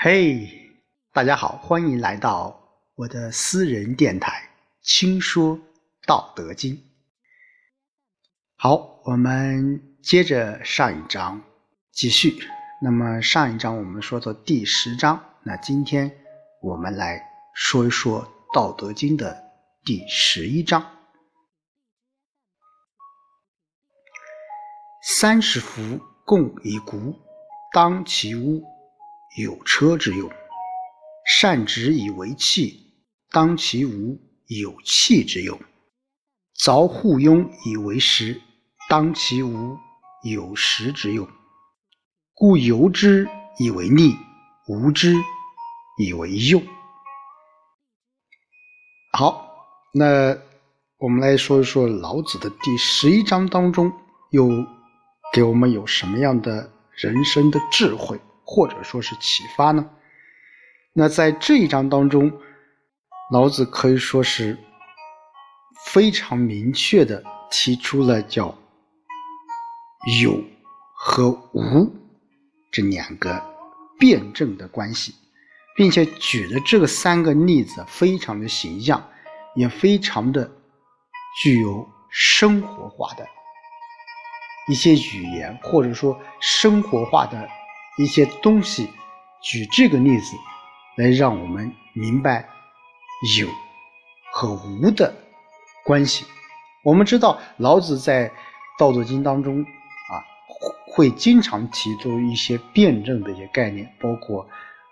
嘿，大家好，欢迎来到我的私人电台《轻说道德经》。好，我们接着上一章继续。那么上一章我们说到第十章，那今天我们来说一说《道德经》的第十一章：三十辐，共一毂，当其屋，有车之用；善直以为器，当其无，有器之用；凿户庸以为石，当其无，有石之用。故有之以为利，无之以为用。好，那我们来说一说老子的第十一章当中，又给我们有什么样的人生的智慧，或者说是启发呢？那在这一章当中，老子可以说是非常明确的提出了叫有和无。这两个辩证的关系，并且举的这个三个例子非常的形象，也非常的具有生活化的一些语言，或者说生活化的一些东西。举这个例子来让我们明白有和无的关系。我们知道老子在《道德经》当中啊。会经常提出一些辩证的一些概念，包括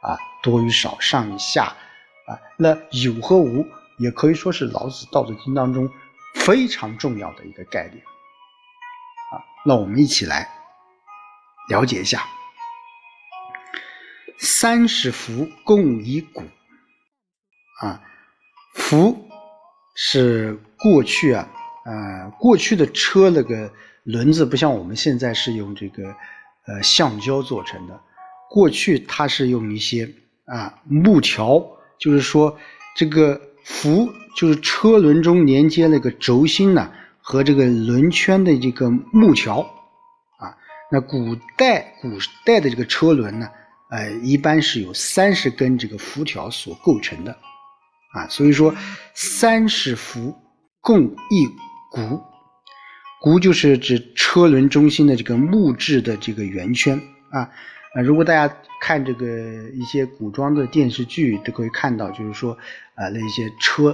啊多与少、上与下啊。那有和无也可以说是老子《道德经》当中非常重要的一个概念啊。那我们一起来了解一下：三十辐，共一毂啊。辐是过去啊，呃，过去的车那个。轮子不像我们现在是用这个呃橡胶做成的，过去它是用一些啊木条，就是说这个辐就是车轮中连接那个轴心呢和这个轮圈的这个木条啊。那古代古代的这个车轮呢，呃一般是有三十根这个辐条所构成的啊，所以说三十辐共一毂。毂就是指车轮中心的这个木质的这个圆圈啊啊！如果大家看这个一些古装的电视剧，都可以看到，就是说啊，那些车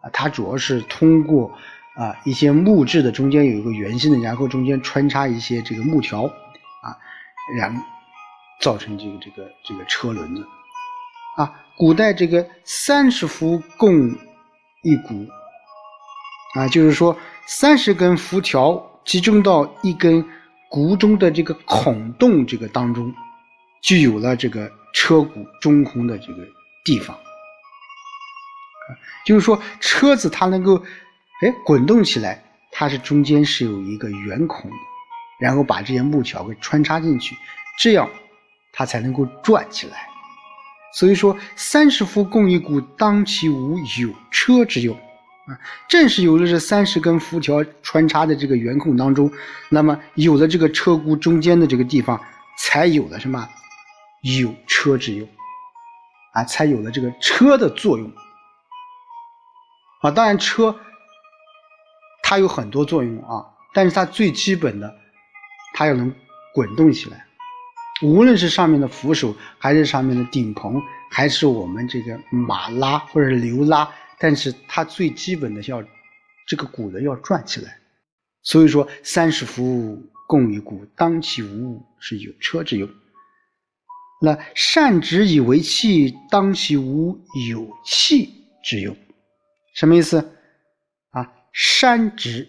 啊，它主要是通过啊一些木质的中间有一个圆心的，然后中间穿插一些这个木条啊，然造成这个这个这个车轮子啊。古代这个三十辐共一毂啊，就是说。三十根辐条集中到一根毂中的这个孔洞这个当中，就有了这个车毂中空的这个地方。啊就是说车子它能够哎滚动起来，它是中间是有一个圆孔的，然后把这些木条给穿插进去，这样它才能够转起来。所以说三十辐共一毂，当其无，有车之用。啊，正是有了这三十根辐条穿插在这个圆孔当中，那么有了这个车轱中间的这个地方，才有了什么有车之用啊，才有了这个车的作用啊。当然，车它有很多作用啊，但是它最基本的，它要能滚动起来，无论是上面的扶手，还是上面的顶棚，还是我们这个马拉或者是牛拉。但是它最基本的要这个鼓的要转起来，所以说三十辐共一毂，当其无是有车之用。那善直以为器，当其无有器之用。什么意思啊？山直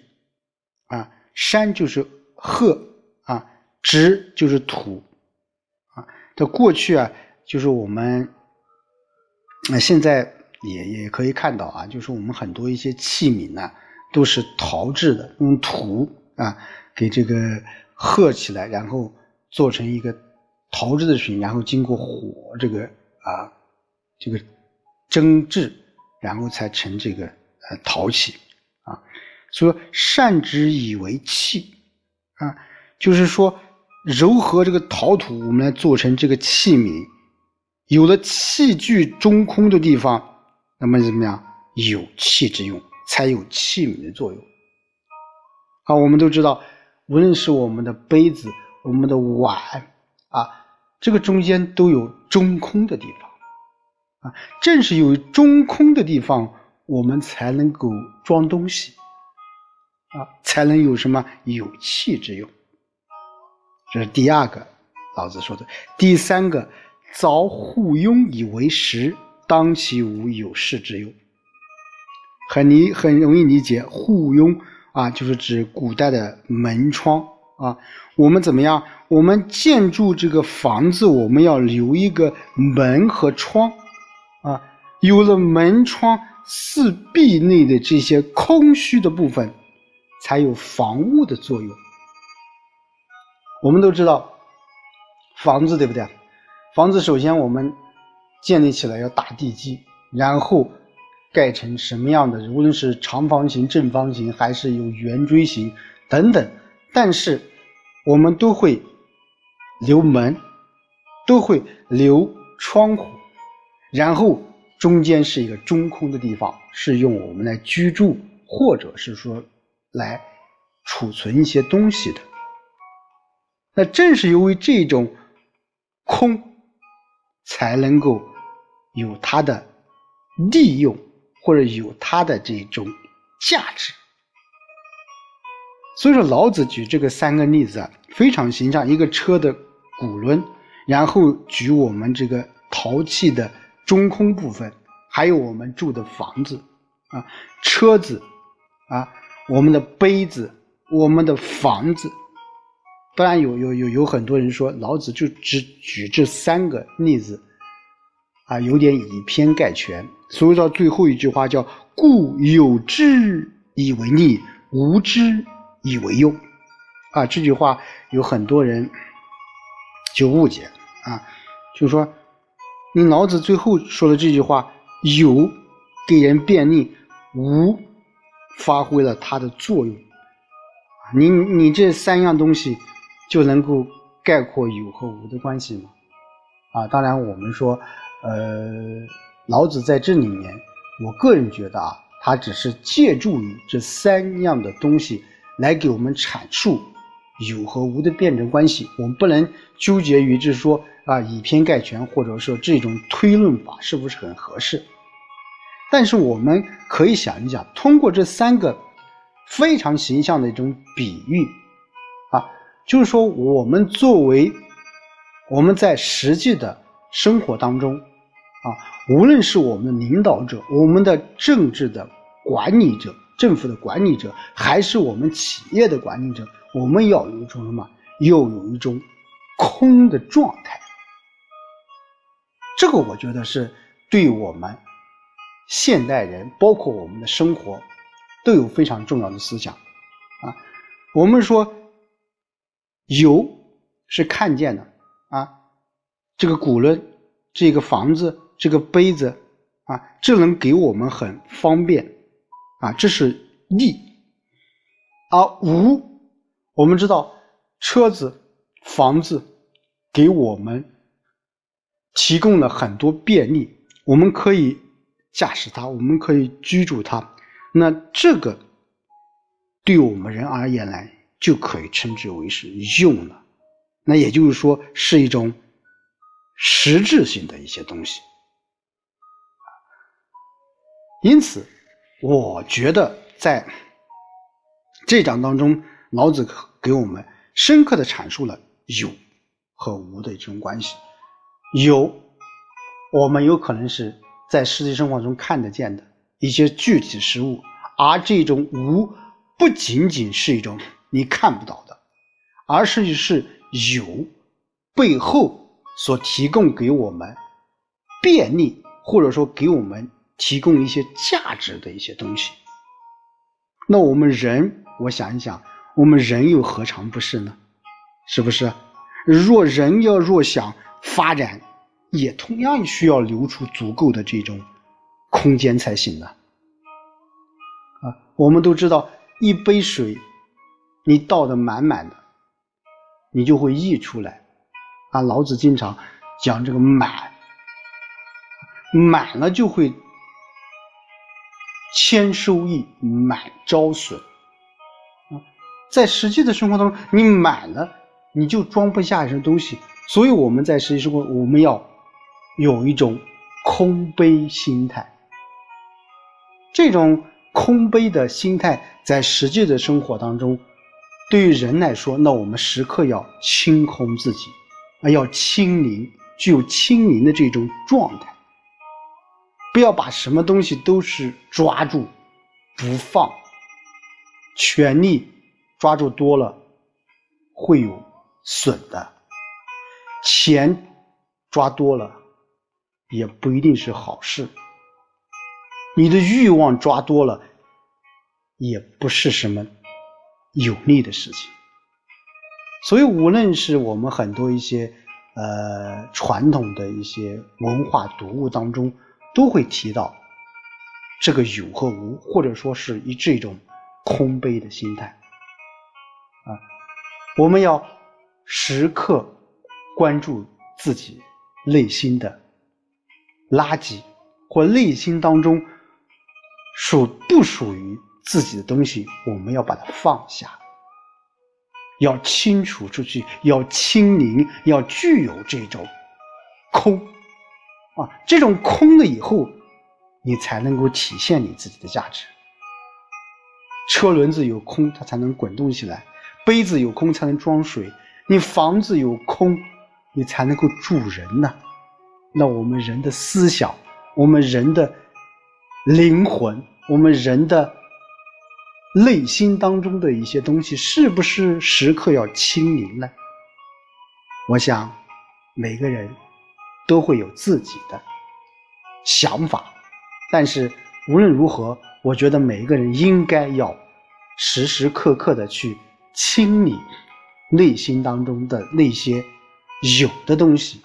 啊，山就是壑啊，直就是土啊。这过去啊，就是我们那现在。也也可以看到啊，就是我们很多一些器皿呢，都是陶制的，用土啊给这个合起来，然后做成一个陶制的品，然后经过火这个啊这个蒸制，然后才成这个呃陶器啊。所以善之以为器啊，就是说糅合这个陶土，我们来做成这个器皿有了器具中空的地方，那么怎么样？有气之用，才有器皿的作用。好，我们都知道，无论是我们的杯子、我们的碗啊，这个中间都有中空的地方啊。正是有中空的地方，我们才能够装东西啊，才能有什么有气之用。这是第二个，老子说的。第三个，凿户庸以为实，当其无有事之用。很理很容易理解，户庸啊，就是指古代的门窗啊。我们怎么样？我们建筑这个房子，我们要留一个门和窗啊。有了门窗四壁内的这些空虚的部分，才有防物的作用。我们都知道，房子对不对？房子首先我们建立起来要打地基，然后。盖成什么样的？无论是长方形、正方形，还是有圆锥形等等，但是我们都会留门，都会留窗户，然后中间是一个中空的地方，是用我们来居住，或者是说来储存一些东西的。那正是由于这种空，才能够有它的利用。或者有它的这种价值，所以说老子举这个三个例子啊，非常形象。一个车的骨轮，然后举我们这个陶器的中空部分，还有我们住的房子啊，车子啊，我们的杯子，我们的房子。当然有有有有很多人说，老子就只举这三个例子。啊，有点以偏概全，所以到最后一句话叫“故有之以为利，无之以为用”。啊，这句话有很多人就误解啊，就说你老子最后说的这句话有给人便利，无发挥了它的作用。你你这三样东西就能够概括有和无的关系吗？啊，当然我们说。呃，老子在这里面，我个人觉得啊，他只是借助于这三样的东西来给我们阐述有和无的辩证关系。我们不能纠结于就是说啊以偏概全，或者说这种推论法是不是很合适？但是我们可以想一想，通过这三个非常形象的一种比喻，就是说我们作为我们在实际的生活当中。啊，无论是我们的领导者、我们的政治的管理者、政府的管理者，还是我们企业的管理者，我们要有一种什么？要有一种空的状态。这个我觉得是对我们现代人，包括我们的生活，都有非常重要的思想。啊，我们说有是看见的啊，这个古人，这个房子。这个杯子啊，这能给我们很方便啊，这是利。而无，我们知道车子、房子给我们提供了很多便利，我们可以驾驶它，我们可以居住它。那这个对我们人而言来，就可以称之为是用了。那也就是说，是一种实质性的一些东西。因此，我觉得在这章当中，老子给我们深刻的阐述了有和无的这种关系。有，我们有可能是在实际生活中看得见的一些具体事物，而这种无不仅仅是一种你看不到的，而是是有背后所提供给我们便利，或者说给我们。提供一些价值的一些东西，那我们人，我想一想，我们人又何尝不是呢？是不是？若人要若想发展，也同样需要留出足够的这种空间才行的。啊，我们都知道，一杯水你倒的满满的，你就会溢出来。啊，老子经常讲这个满满了就会谦收益，满招损。啊，在实际的生活当中，你满了你就装不下什么东西，所以我们在实际生活，我们要有一种空杯心态。这种空杯的心态，在实际的生活当中，对于人来说，那我们时刻要清空自己，啊，要清零，具有清零的这种状态。不要把什么东西都是抓住不放，权力抓住多了会有损的，钱抓多了也不一定是好事，你的欲望抓多了也不是什么有利的事情。所以，无论是我们很多一些呃传统的一些文化读物当中。都会提到这个有和无，或者说是以这种空杯的心态啊，我们要时刻关注自己内心的垃圾或内心当中属不属于自己的东西，我们要把它放下，要清除出去，要清零，要具有这种空。啊，这种空了以后，你才能够体现你自己的价值。车轮子有空，它才能滚动起来；杯子有空才能装水；你房子有空，你才能够住人呢。那我们人的思想，我们人的灵魂，我们人的内心当中的一些东西，是不是时刻要清零呢？我想，每个人。都会有自己的想法，但是无论如何，我觉得每一个人应该要时时刻刻的去清理内心当中的那些有的东西，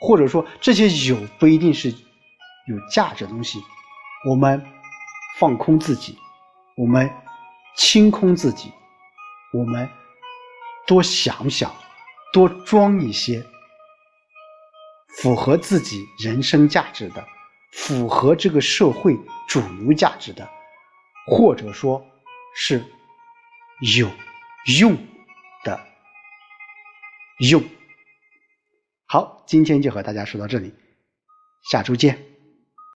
或者说这些有不一定是有价值的东西，我们放空自己，我们清空自己，我们多想想，多装一些。符合自己人生价值的，符合这个社会主流价值的，或者说，是有用的用。好，今天就和大家说到这里，下周见。